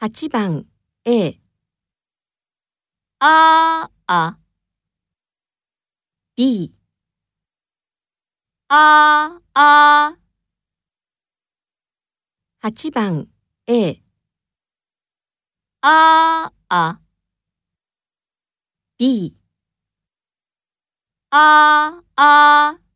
8番 A ああ。B ああ。8番 A ああ。B ああ。